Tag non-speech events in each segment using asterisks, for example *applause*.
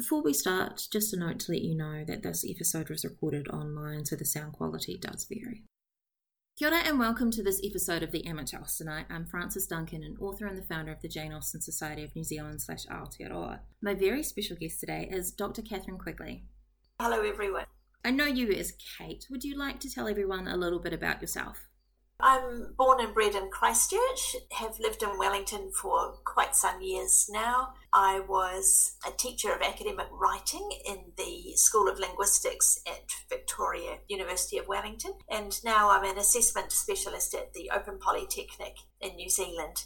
Before we start, just a note to let you know that this episode was recorded online, so the sound quality does vary. Kia ora and welcome to this episode of the Amateur Austenite. I'm Frances Duncan, an author and the founder of the Jane Austen Society of New Zealand slash Aotearoa. My very special guest today is Dr. Catherine Quigley. Hello, everyone. I know you as Kate. Would you like to tell everyone a little bit about yourself? I'm born and bred in Christchurch, have lived in Wellington for quite some years now. I was a teacher of academic writing in the School of Linguistics at Victoria University of Wellington, and now I'm an assessment specialist at the Open Polytechnic in New Zealand.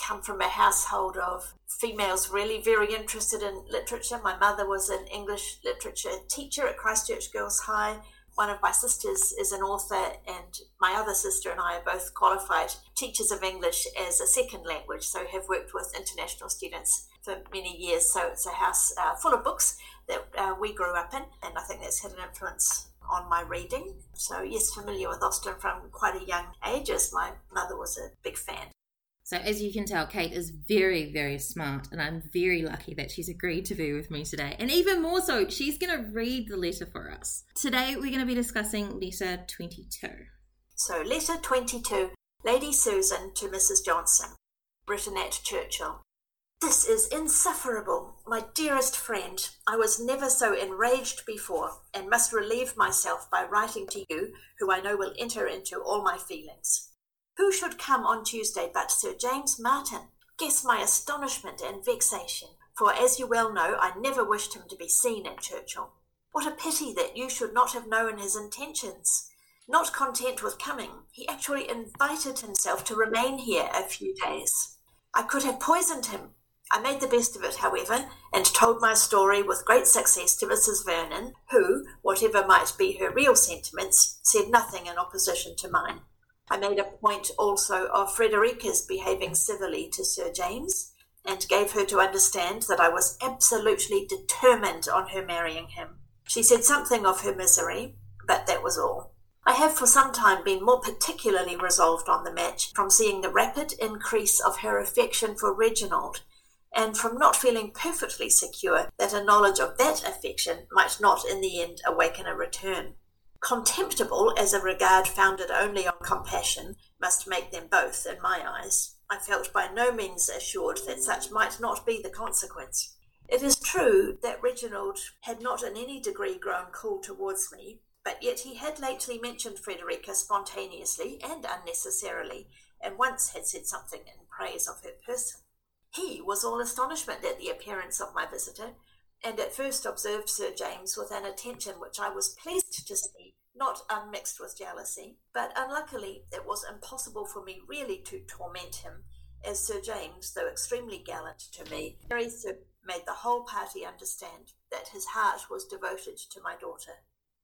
Come from a household of females really very interested in literature. My mother was an English literature teacher at Christchurch Girls High one of my sisters is an author, and my other sister and I are both qualified teachers of English as a second language, so have worked with international students for many years. So it's a house uh, full of books that uh, we grew up in, and I think that's had an influence on my reading. So, yes, familiar with Austen from quite a young age, as my mother was a big fan. So, as you can tell, Kate is very, very smart, and I'm very lucky that she's agreed to be with me today. And even more so, she's going to read the letter for us. Today, we're going to be discussing letter 22. So, letter 22 Lady Susan to Mrs. Johnson, at Churchill. This is insufferable, my dearest friend. I was never so enraged before, and must relieve myself by writing to you, who I know will enter into all my feelings. Who should come on Tuesday but Sir James Martin? Guess my astonishment and vexation, for as you well know, I never wished him to be seen at Churchill. What a pity that you should not have known his intentions. Not content with coming, he actually invited himself to remain here a few days. I could have poisoned him. I made the best of it, however, and told my story with great success to Mrs. Vernon, who, whatever might be her real sentiments, said nothing in opposition to mine. I made a point also of Frederica's behaving civilly to Sir James, and gave her to understand that I was absolutely determined on her marrying him. She said something of her misery, but that was all. I have for some time been more particularly resolved on the match from seeing the rapid increase of her affection for Reginald, and from not feeling perfectly secure that a knowledge of that affection might not in the end awaken a return contemptible as a regard founded only on compassion must make them both, in my eyes, I felt by no means assured that such might not be the consequence. It is true that Reginald had not in any degree grown cool towards me, but yet he had lately mentioned Frederica spontaneously and unnecessarily, and once had said something in praise of her person. He was all astonishment at the appearance of my visitor, and at first observed Sir James with an attention which I was pleased to see, not um, unmixed with jealousy. But um, unluckily, it was impossible for me really to torment him, as Sir James, though extremely gallant to me, very soon made the whole party understand that his heart was devoted to my daughter.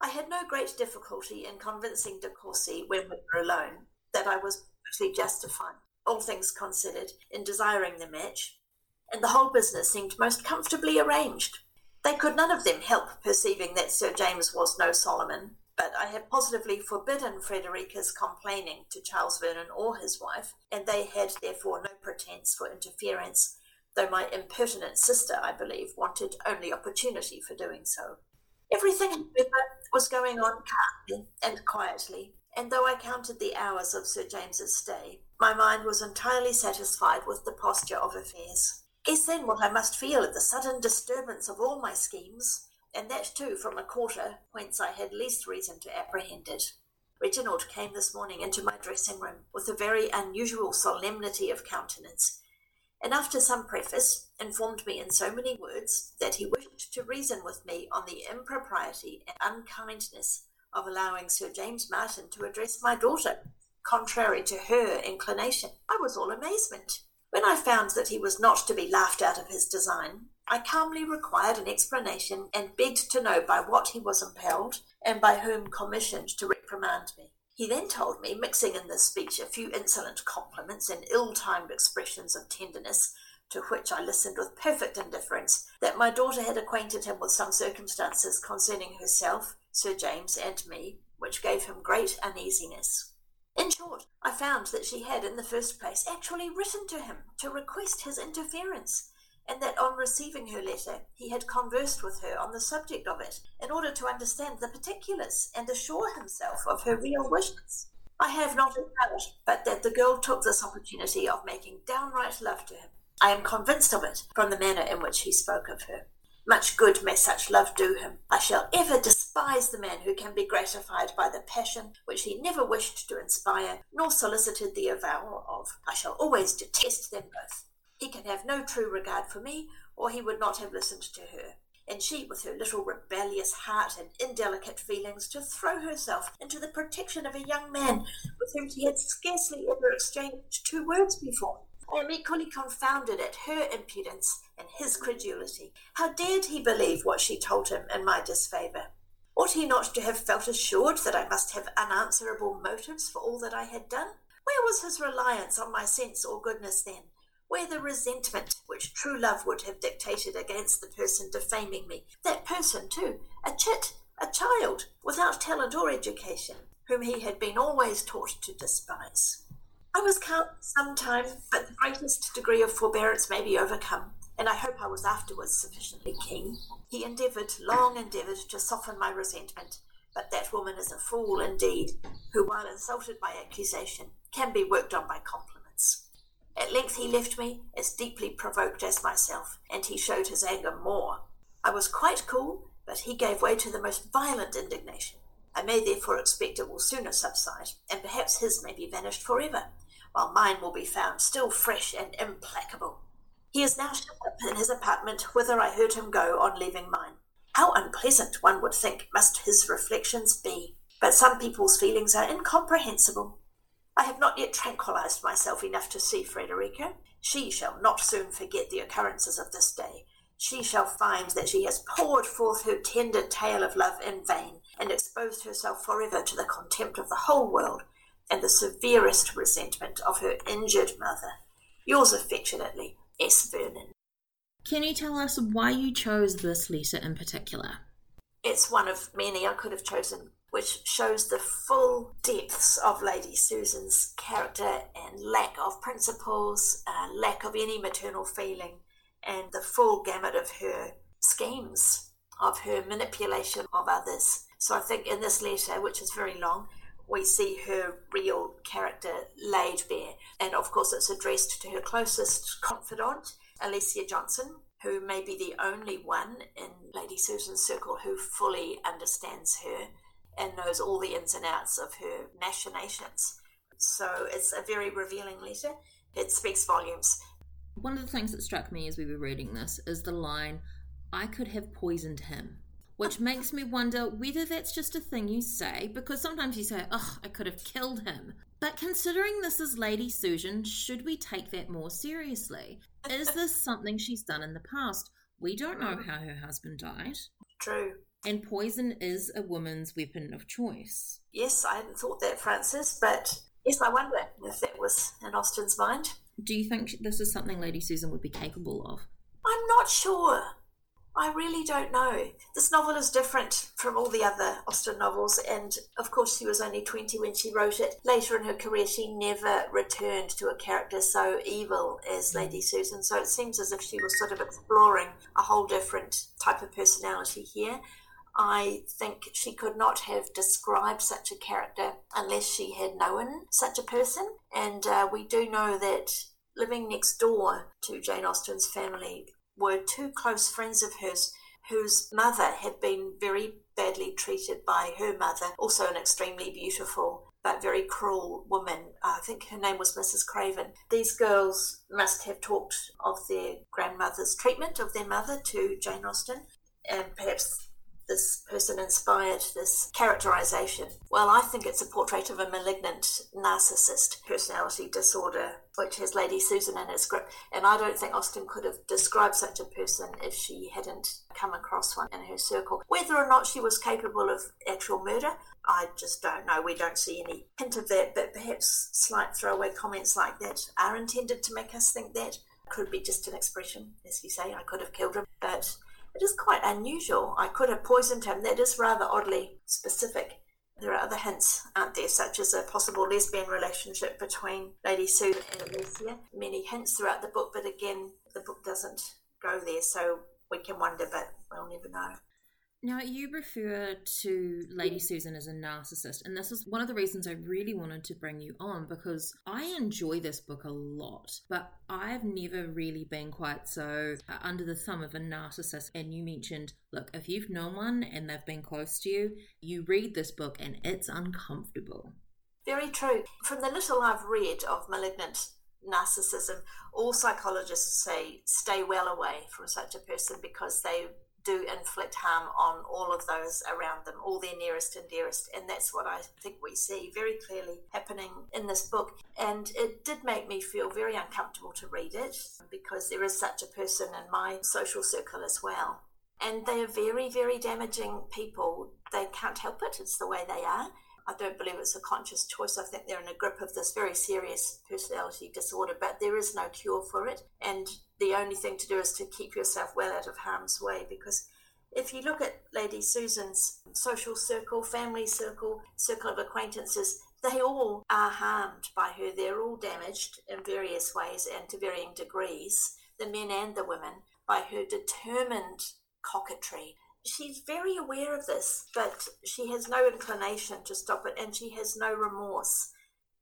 I had no great difficulty in convincing de Courcy, when we were alone, that I was perfectly justified, all things considered, in desiring the match, and the whole business seemed most comfortably arranged. They could none of them help perceiving that Sir James was no Solomon, but I had positively forbidden Frederica's complaining to Charles Vernon or his wife, and they had therefore no pretence for interference, though my impertinent sister, I believe, wanted only opportunity for doing so. Everything, was going on calmly and quietly, and though I counted the hours of Sir James's stay, my mind was entirely satisfied with the posture of affairs. Is then what I must feel at the sudden disturbance of all my schemes, and that too from a quarter whence I had least reason to apprehend it. Reginald came this morning into my dressing room with a very unusual solemnity of countenance, and after some preface informed me in so many words that he wished to reason with me on the impropriety and unkindness of allowing Sir James Martin to address my daughter, contrary to her inclination. I was all amazement. When I found that he was not to be laughed out of his design, I calmly required an explanation and begged to know by what he was impelled and by whom commissioned to reprimand me. He then told me, mixing in this speech a few insolent compliments and ill timed expressions of tenderness, to which I listened with perfect indifference, that my daughter had acquainted him with some circumstances concerning herself, Sir James, and me, which gave him great uneasiness. In short, I found that she had, in the first place, actually written to him to request his interference, and that on receiving her letter he had conversed with her on the subject of it in order to understand the particulars and assure himself of her real wishes. I have not a doubt but that the girl took this opportunity of making downright love to him. I am convinced of it from the manner in which he spoke of her. Much good may such love do him. I shall ever despise the man who can be gratified by the passion which he never wished to inspire, nor solicited the avowal of. I shall always detest them both. He can have no true regard for me, or he would not have listened to her. And she, with her little rebellious heart and indelicate feelings, to throw herself into the protection of a young man with whom she had scarcely ever exchanged two words before. I am equally confounded at her impudence and his credulity. How dared he believe what she told him in my disfavour? Ought he not to have felt assured that I must have unanswerable motives for all that I had done? Where was his reliance on my sense or goodness then? Where the resentment which true love would have dictated against the person defaming me? That person, too, a chit, a child, without talent or education, whom he had been always taught to despise. I was calm sometime, but the greatest degree of forbearance may be overcome, and I hope I was afterwards sufficiently keen. He endeavoured, long endeavoured, to soften my resentment, but that woman is a fool indeed, who, while insulted by accusation, can be worked on by compliments. At length he left me, as deeply provoked as myself, and he showed his anger more. I was quite cool, but he gave way to the most violent indignation. I may therefore expect it will sooner subside, and perhaps his may be vanished for ever, while mine will be found still fresh and implacable. He is now shut up in his apartment, whither I heard him go on leaving mine. How unpleasant, one would think, must his reflections be. But some people's feelings are incomprehensible. I have not yet tranquilized myself enough to see Frederica. She shall not soon forget the occurrences of this day. She shall find that she has poured forth her tender tale of love in vain, and exposed herself forever to the contempt of the whole world, and the severest resentment of her injured mother. Yours affectionately, S. Vernon. Can you tell us why you chose this letter in particular? It's one of many I could have chosen, which shows the full depths of Lady Susan's character and lack of principles, uh, lack of any maternal feeling, and the full gamut of her schemes, of her manipulation of others. So I think in this letter, which is very long, we see her real character laid bare. And of course, it's addressed to her closest confidant, Alicia Johnson, who may be the only one in Lady Susan's circle who fully understands her and knows all the ins and outs of her machinations. So it's a very revealing letter. It speaks volumes. One of the things that struck me as we were reading this is the line, I could have poisoned him which makes me wonder whether that's just a thing you say, because sometimes you say, oh, I could have killed him. But considering this is Lady Susan, should we take that more seriously? *laughs* Is this something she's done in the past? We don't know how her husband died. True. And poison is a woman's weapon of choice. Yes, I hadn't thought that, Frances, but yes, I wonder if that was in Austen's mind. Do you think this is something Lady Susan would be capable of? I'm not sure. I really don't know. This novel is different from all the other Austen novels, and of course, she was only 20 when she wrote it. Later in her career, she never returned to a character so evil as mm. Lady Susan, so it seems as if she was sort of exploring a whole different type of personality here. I think she could not have described such a character unless she had known such a person, and uh, we do know that living next door to Jane Austen's family, were two close friends of hers whose mother had been very badly treated by her mother, also an extremely beautiful but very cruel woman. I think her name was Mrs. Craven. These girls must have talked of their grandmother's treatment of their mother to Jane Austen, and perhaps this person inspired this characterization? Well, I think it's a portrait of a malignant narcissist personality disorder, which has Lady Susan in its script. And I don't think Austen could have described such a person if she hadn't come across one in her circle. Whether or not she was capable of actual murder, I just don't know. We don't see any hint of that, but perhaps slight throwaway comments like that are intended to make us think that. Could be just an expression, as you say, I could have killed him, but it is quite unusual. I could have poisoned him. That is rather oddly specific. There are other hints, aren't there, such as a possible lesbian relationship between Lady Sue and Alicia. Many hints throughout the book, but again, the book doesn't go there. So we can wonder, but we'll never know. Now, you refer to Lady Susan as a narcissist, and this is one of the reasons I really wanted to bring you on because I enjoy this book a lot, but I've never really been quite so uh, under the thumb of a narcissist. And you mentioned, look, if you've known one and they've been close to you, you read this book and it's uncomfortable. Very true. From the little I've read of malignant narcissism, all psychologists say stay well away from such a person because they do inflict harm on all of those around them, all their nearest and dearest. And that's what I think we see very clearly happening in this book. And it did make me feel very uncomfortable to read it because there is such a person in my social circle as well. And they are very, very damaging people. They can't help it, it's the way they are. I don't believe it's a conscious choice. I think they're in a grip of this very serious personality disorder, but there is no cure for it. And the only thing to do is to keep yourself well out of harm's way because if you look at Lady Susan's social circle, family circle, circle of acquaintances, they all are harmed by her. They're all damaged in various ways and to varying degrees, the men and the women, by her determined coquetry she's very aware of this, but she has no inclination to stop it and she has no remorse.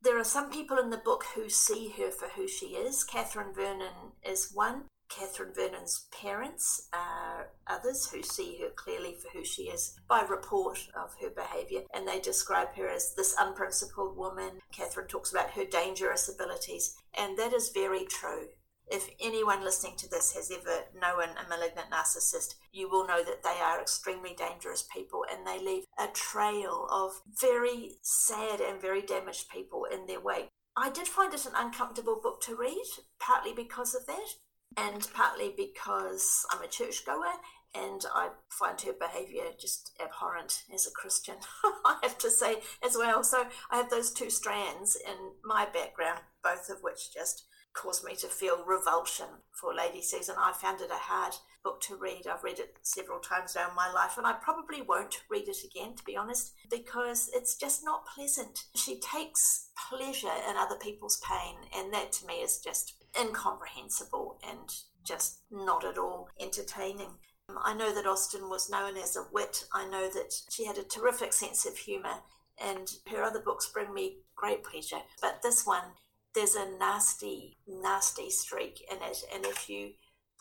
There are some people in the book who see her for who she is. Catherine Vernon is one. Catherine Vernon's parents are others who see her clearly for who she is by report of her behaviour, and they describe her as this unprincipled woman. Catherine talks about her dangerous abilities, and that is very true. If anyone listening to this has ever known a malignant narcissist, you will know that they are extremely dangerous people and they leave a trail of very sad and very damaged people in their wake. I did find it an uncomfortable book to read, partly because of that, and partly because I'm a churchgoer and I find her behaviour just abhorrent as a Christian, *laughs* I have to say as well. So I have those two strands in my background, both of which just caused me to feel revulsion for Lady Susan. I found it a hard book to read. I've read it several times now in my life, and I probably won't read it again, to be honest, because it's just not pleasant. She takes pleasure in other people's pain, and that to me is just incomprehensible and just not at all entertaining. Um, I know that Austen was known as a wit. I know that she had a terrific sense of humour, and her other books bring me great pleasure. But this one there's a nasty, nasty streak in it. And if you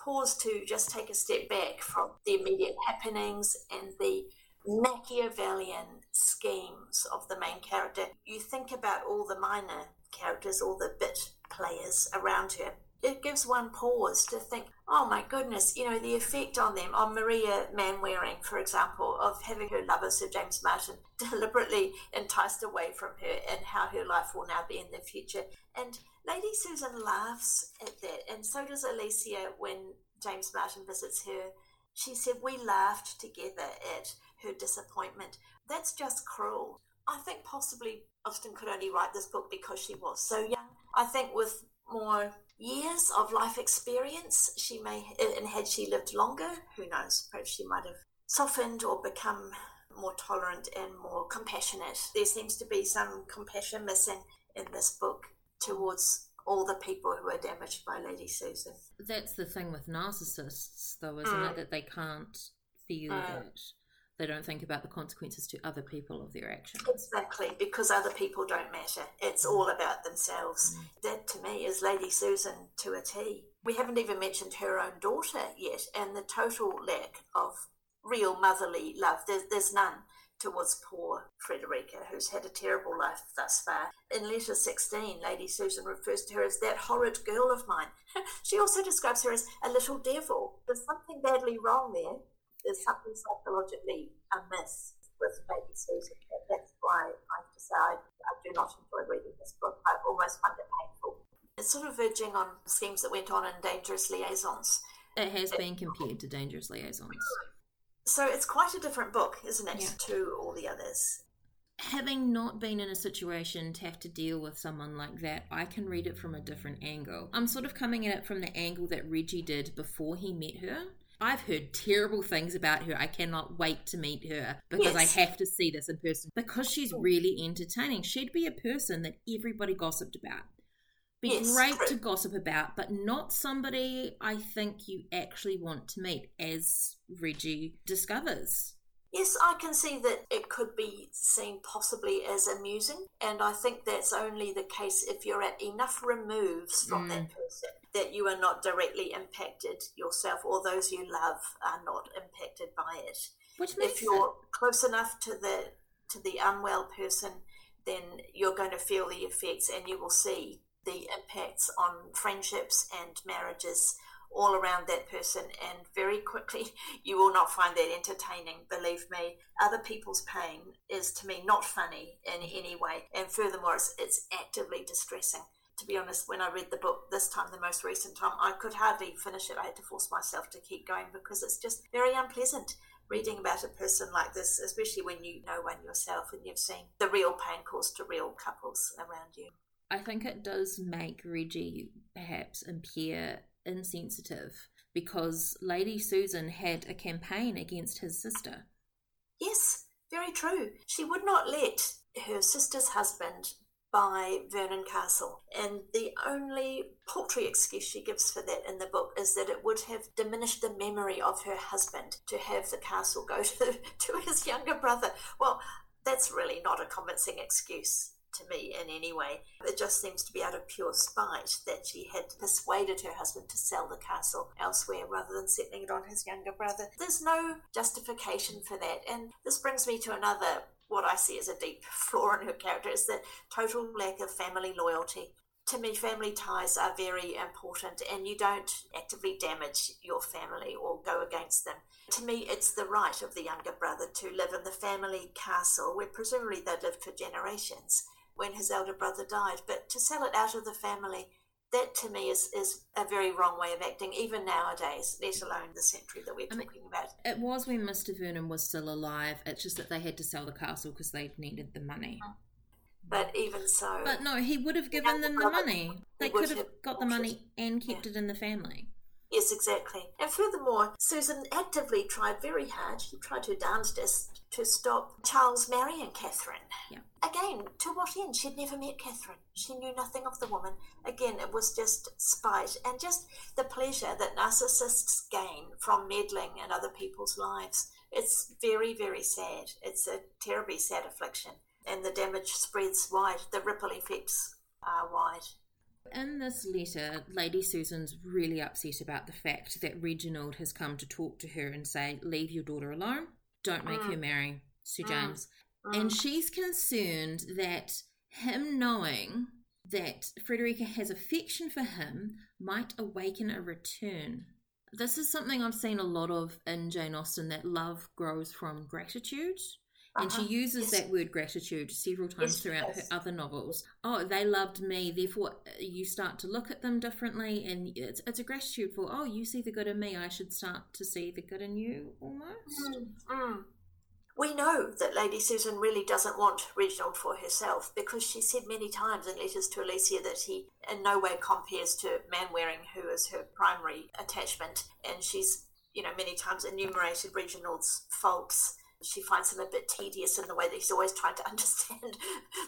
pause to just take a step back from the immediate happenings and the Machiavellian schemes of the main character, you think about all the minor characters, all the bit players around her it gives one pause to think, oh my goodness, you know, the effect on them, on Maria Mainwaring, for example, of having her lover, Sir James Martin, *laughs* deliberately enticed away from her and how her life will now be in the future. And Lady Susan laughs at that, and so does Alicia when James Martin visits her. She said, We laughed together at her disappointment. That's just cruel. I think possibly Austen could only write this book because she was so young. I think with more years of life experience. She may, and had she lived longer, who knows, perhaps she might have softened or become more tolerant and more compassionate. There seems to be some compassion missing in this book towards all the people who are damaged by Lady Susan. That's the thing with narcissists, though, isn't mm. it? That they can't feel mm. that they don't think about the consequences to other people of their actions. Exactly, because other people don't matter. It's all about themselves. Mm. That to me is Lady Susan to a T. We haven't even mentioned her own daughter yet, and the total lack of real motherly love. There's, there's none towards poor Frederica, who's had a terrible life thus far. In letter 16, Lady Susan refers to her as that horrid girl of mine. *laughs* she also describes her as a little devil. There's something badly wrong there there's something psychologically amiss with Lady Susan. That's why I have to say I, I do not enjoy reading this book. I almost find it painful. It's sort of verging on schemes that went on in Dangerous Liaisons. It has it, been compared to Dangerous Liaisons. So it's quite a different book, isn't it, yeah. to all the others? having not been in a situation to have to deal with someone like that, I can read it from a different angle. I'm sort of coming at it from the angle that Reggie did before he met her. I've heard terrible things about her. I cannot wait to meet her because yes. I have to see this in person because she's oh. really entertaining. She'd be a person that everybody gossiped about be Yes, great to gossip about, but not somebody I think you actually want to meet, as Reggie discovers. Yes, I can see that it could be seen possibly as amusing, and I think that's only the case if you're at enough removes from that mm. person that you are not directly impacted yourself or those you love are not impacted by it. Which makes If you're close enough to the to the unwell person, then you're going to feel the effects and you will see the impacts on friendships and marriages all around that person and very quickly *laughs* you will not find that entertaining believe me. Other people's pain is to me not funny in any way and furthermore it's, it's actively distressing. To be honest when i read the book this time the most recent time i could hardly finish it. I had to force myself to keep going because it's just very unpleasant reading about a person like this especially when you know one yourself and you've seen the real pain caused to real couples around you. I think it does make Reggie perhaps appear insensitive because Lady Susan had a campaign against his sister. Yes, very true. She would not let her sister's husband buy Vernon Castle, and the only paltry excuse she gives for that in the book is that it would have diminished the memory of her husband to have the castle go *laughs* to, to his younger brother. Well, that's really not a convincing excuse to me in any way. It just seems to be out of pure spite that she had persuaded her husband to sell the castle elsewhere rather than settling it on his younger brother. There's no justification for that. And this brings me to another, what I see as a deep *laughs* flaw in her character, is the total lack of family loyalty. To me, family ties are very important, and you don't actively damage your family or go against them. To me, it's the right of the younger brother to live in the family castle where presumably they'd lived for generations when his elder brother died. But to sell it out of the family, that to me is, is a very wrong way of acting, even nowadays, let alone the century that we're I mean- talking about. It was when Mr. Vernon was still alive, it's just that they had to sell the castle because they needed the money. Mm-hmm. But even so, But no, he would have given them the money. They could have have got the money and kept it in the family. Yes, exactly. And furthermore, Susan actively tried very hard, she tried her darndest to stop Charles marrying Catherine. Yeah. Again, to what end? She'd never met Catherine. She knew nothing of the woman. Again, it was just spite and just the pleasure that narcissists gain from meddling in other people's lives. It's very, very sad. It's a terribly sad affliction. And the damage spreads wide. The ripple effects are wide. In this letter, Lady Susan's really upset about the fact that Reginald has come to talk to her and say, Leave your daughter alone, don't make Mm. her marry Sir Mm. James. Mm. And she's concerned that him knowing that Frederica has affection for him might awaken a return. This is something I've seen a lot of in Jane Austen that love grows from gratitude. And she Uh-huh. uses Yes. that word gratitude several times Yes, throughout yes. her other novels. Oh, they loved me, therefore uh, you start to look at them differently, and it's, it's a gratitude for, oh, you see the good in me, I should start to see the good in you almost. Mm, mm. We know that Lady Susan really doesn't want Reginald for herself because she said many times in letters to Alicia that he in no way compares to Mainwaring, who is her primary attachment. And she's, you know, many times enumerated Reginald's faults. She finds him a bit tedious in the way that he's always trying to *laughs* understand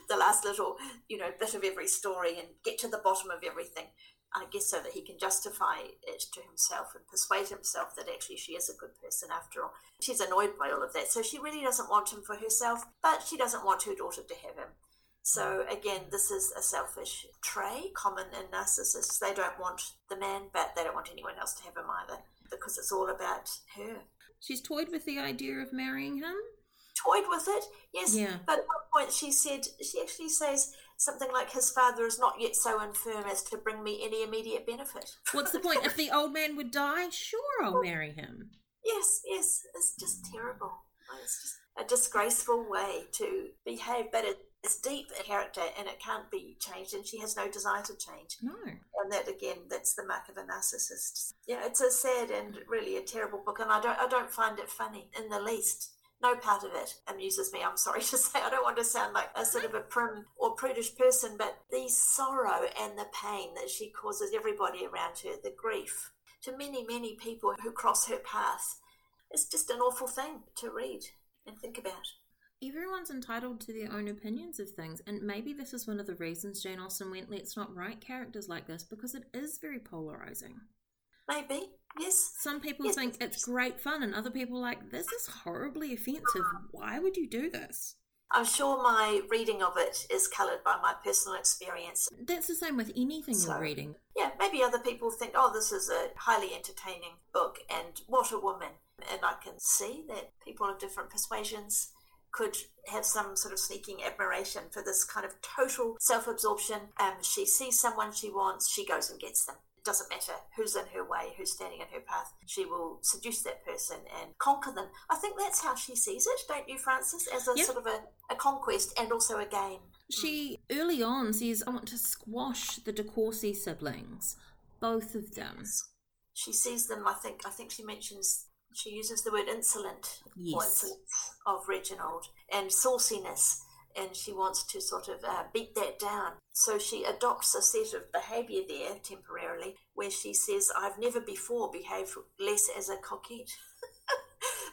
the last little, you know, bit of every story and get to the bottom of everything. I guess so that he can justify it to himself and persuade himself that actually she is a good person after all. She's annoyed by all of that, so she really doesn't want him for herself, but she doesn't want her daughter to have him. So hmm. again, this is a selfish trait common in narcissists. They don't want the man, but they don't want anyone else to have him either because it's all about her. She's toyed with the idea of marrying him. Toyed with it, yes, Yeah. but at one point she said, she actually says something like, his father is not yet so infirm as to bring me any immediate benefit. What's the point? If the old man would die, sure, I'll marry him. Yes, yes, it's just terrible. It's just a disgraceful way to behave, but it, it's deep in character and it can't be changed, and she has no desire to change. No. And that again, that's the mark of a narcissist. Yeah, it's a sad and really a terrible book, and I don't, I don't find it funny in the least. No part of it amuses me. I'm sorry *laughs* to say. I don't want to sound like a sort of a prim or prudish person, but the sorrow and the pain that she causes everybody around her, the grief to many, many people who cross her path, it's just an awful thing to read and think about. Everyone's entitled to their own opinions of things. And maybe this is one of the reasons Jane Austen went, let's not write characters like this, because it is very polarizing. Maybe, yes. Some people Yes, think it's great fun, and other people are like, this is horribly offensive. Why would you do this? I'm sure my reading of it is coloured by my personal experience. That's the same with anything So- you're reading. Yeah, maybe other people think, oh, this is a highly entertaining book and what a woman. And I can see that people of different persuasions could have some sort of sneaking admiration for this kind of total self absorption. Um, she sees someone she wants, she goes and gets them. It doesn't matter who's in her way, who's standing in her path. She will seduce that person and conquer them. I think that's how she sees it, don't you, Frances? As a Yeah. sort of a, a conquest and also a game. She early on says, I want to squash the De Courcy siblings, both of them. she sees them. I think. I think she mentions she uses the word insolent or Yes. insolence of Reginald and sauciness, and she wants to sort of uh, beat that down. So she adopts a set of behaviour there temporarily, where she says, "I've never before behaved less as a coquette." *laughs*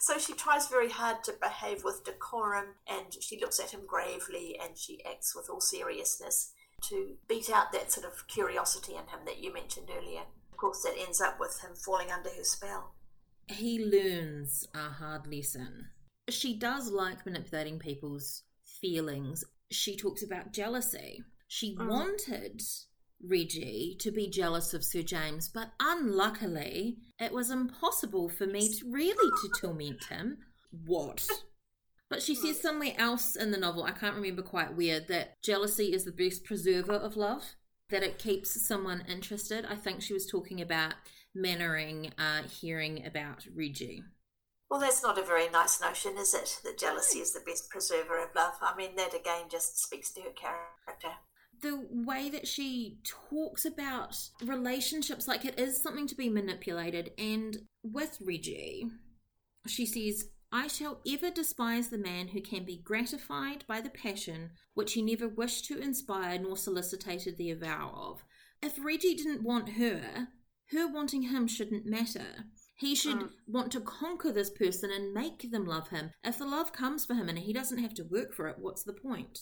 So she tries very hard to behave with decorum and she looks at him gravely and she acts with all seriousness to beat out that sort of curiosity in him that you mentioned earlier. Of course, that ends up with him falling under her spell. He learns a hard lesson. She does like manipulating people's feelings. She talks about jealousy. She Mm. wanted Reggie to be jealous of Sir James, but unluckily, it was impossible for me to really to torment him. What? But she says somewhere else in the novel, I can't remember quite where, that jealousy is the best preserver of love, that it keeps someone interested. I think she was talking about Mainwaring uh, hearing about Reggie. Well, that's not a very nice notion, is it? That jealousy is the best preserver of love. I mean, that again just speaks to her character. the way that she talks about relationships like it is something to be manipulated and with reggie she says i shall ever despise the man who can be gratified by the passion which he never wished to inspire nor solicited the avowal of if reggie didn't want her her wanting him shouldn't matter he should Mm. want to conquer this person and make them love him if the love comes for him and he doesn't have to work for it what's the point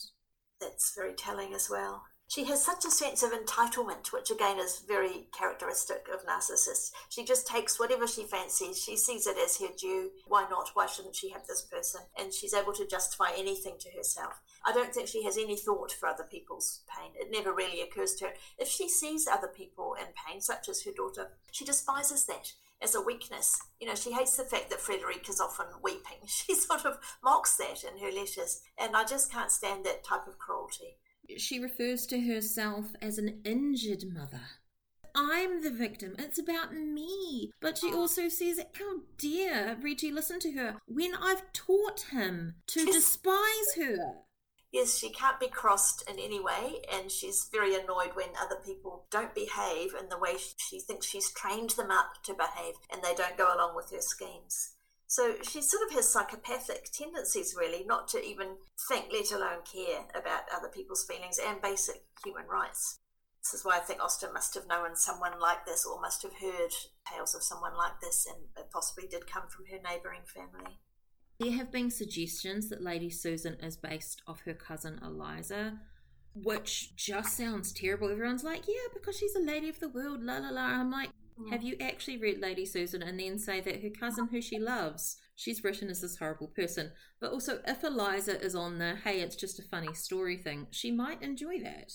That's very telling as well. She has such a sense of entitlement, which again is very characteristic of narcissists. She just takes whatever she fancies, she sees it as her due. Why not? Why shouldn't she have this person? And she's able to justify anything to herself. I don't think she has any thought for other people's pain. It never really occurs to her. If she sees other people in pain, such as her daughter, she despises that as a weakness. You know, she hates the fact that Frederick is often weeping. *laughs* She sort of mocks that in her letters, and I just can't stand that type of cruelty. She refers to herself as an injured mother. I'm the victim. It's about me. But she ah. also says, How dare Reggie listen to her when I've taught him to despise her? Yes, she can't be crossed in any way, and she's very annoyed when other people don't behave in the way she thinks she's trained them up to behave and they don't go along with her schemes. So she sort of has psychopathic tendencies, really, not to even think, let alone care about other people's feelings and basic human rights. This is why I think Austen must have known someone like this or must have heard tales of someone like this, and it possibly did come from her neighbouring family. There have been suggestions that Lady Susan is based off her cousin Eliza, which just sounds terrible. Everyone's like, Yeah, because she's a lady of the world, la la la. I'm like, Have you actually read Lady Susan and then say that her cousin, who she loves, she's written as this horrible person? But also, if Eliza is on the hey, it's just a funny story thing, she might enjoy that.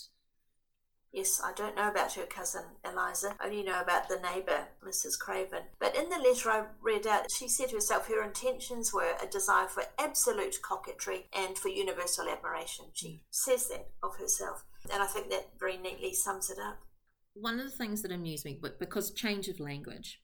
Yes, I don't know about her cousin Eliza, I only know about the neighbour, Mrs. Craven. But in the letter I read out, she said herself her intentions were a desire for absolute coquetry and for universal admiration. She mm. says that of herself. And I think that very neatly sums it up. One of the things that amused me, but because change of language,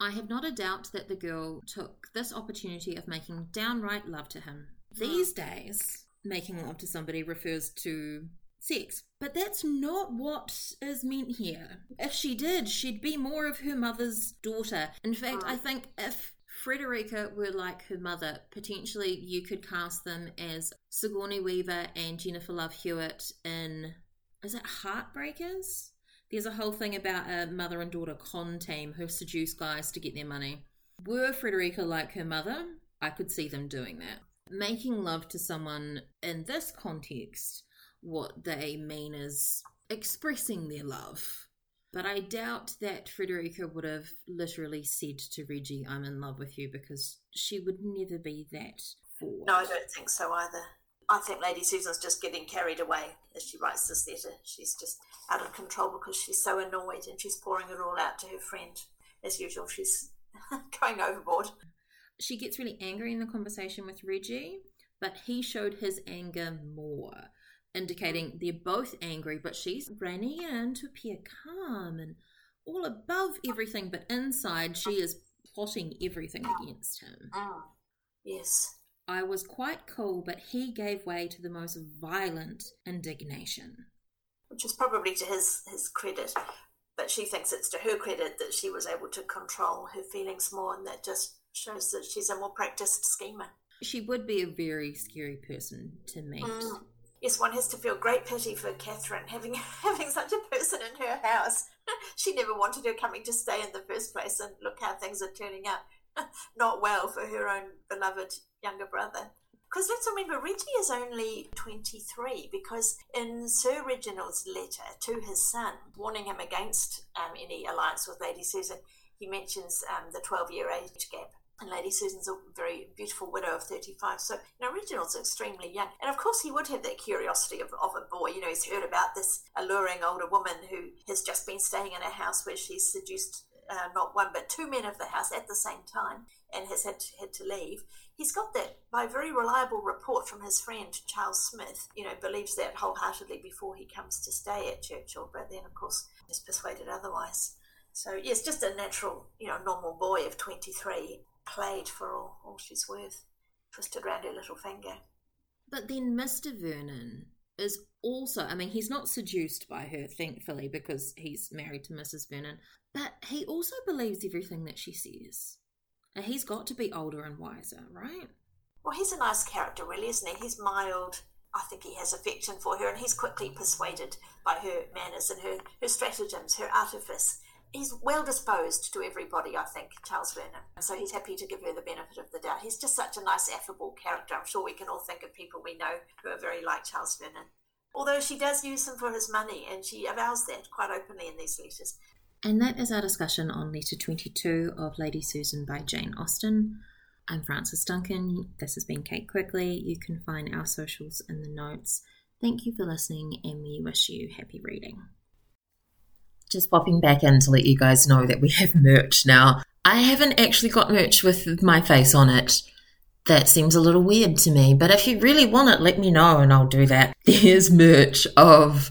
I have not a doubt that the girl took this opportunity of making downright love to him. Hmm. These days, making love to somebody refers to sex, but that's not what is meant here. If she did, she'd be more of her mother's daughter. In fact, I think if Frederica were like her mother, potentially you could cast them as Sigourney Weaver and Jennifer Love Hewitt in, is it Heartbreakers? There's a whole thing about a mother and daughter con team who seduce guys to get their money. Were Frederica like her mother, I could see them doing that. making love to someone in this context, what they mean is expressing their love. But I doubt that Frederica would have literally said to Reggie, I'm in love with you, because she would never be that forward. No, I don't think so either. I think Lady Susan's just getting carried away as she writes this letter. She's just out of control because she's so annoyed and she's pouring it all out to her friend. As usual, she's *laughs* going overboard. She gets really angry in the conversation with Reggie, but he showed his anger more, indicating they're both angry, but she's running in to appear calm and all above everything, but inside she is plotting everything against him. Mm. Yes. I was quite cool, but he gave way to the most violent indignation. Which is probably to his, his credit, but she thinks it's to her credit that she was able to control her feelings more, and that just shows that she's a more practiced schemer. She would be a very scary person to meet. Mm. Yes, one has to feel great pity for Catherine having *laughs* having such a person in her house. *laughs* she never wanted her coming to stay in the first place, and look how things are turning out. *laughs* Not well for her own beloved younger brother. Because let's remember, Reggie is only 23 because in Sir Reginald's letter to his son, warning him against um, any alliance with Lady Susan, he mentions um, the 12 year age gap. And Lady Susan's a very beautiful widow of 35. So, know, Reginald's extremely young. And of course, he would have that curiosity of, of a boy. You know, he's heard about this alluring older woman who has just been staying in a house where she's seduced uh, not one but two men of the house at the same time and has had to, had to leave. He's got that by very reliable report from his friend Charles Smith. You know, believes that wholeheartedly before he comes to stay at Churchill, but then of course is persuaded otherwise. So yes, just a natural, you know, normal boy of twenty three, played for all, all she's worth, twisted round her little finger. But then Mr. Vernon is also, I mean, he's not seduced by her, thankfully, because he's married to Mrs. Vernon, but he also believes everything that she says. And he's got to be older and wiser, right? Well, he's a nice character, really, isn't he? He's mild. I think he has affection for her, and he's quickly persuaded by her manners and her, her stratagems, her artifice. He's well disposed to everybody, I think, Charles Vernon. So he's happy to give her the benefit of the doubt. He's just such a nice, affable character. I'm sure we can all think of people we know who are very like Charles Vernon although she does use him for his money, and she avows that quite openly in these letters. And that is our discussion on letter 22 of Lady Susan by Jane Austen. I'm Frances Duncan. This has been Kate Quigley. You can find our socials in the notes. Thank you for listening, and we wish you happy reading. Just popping back in to let you guys know that we have merch now. I haven't actually got merch with my face on it that seems a little weird to me. But if you really want it, let me know and I'll do that. *laughs* There's merch of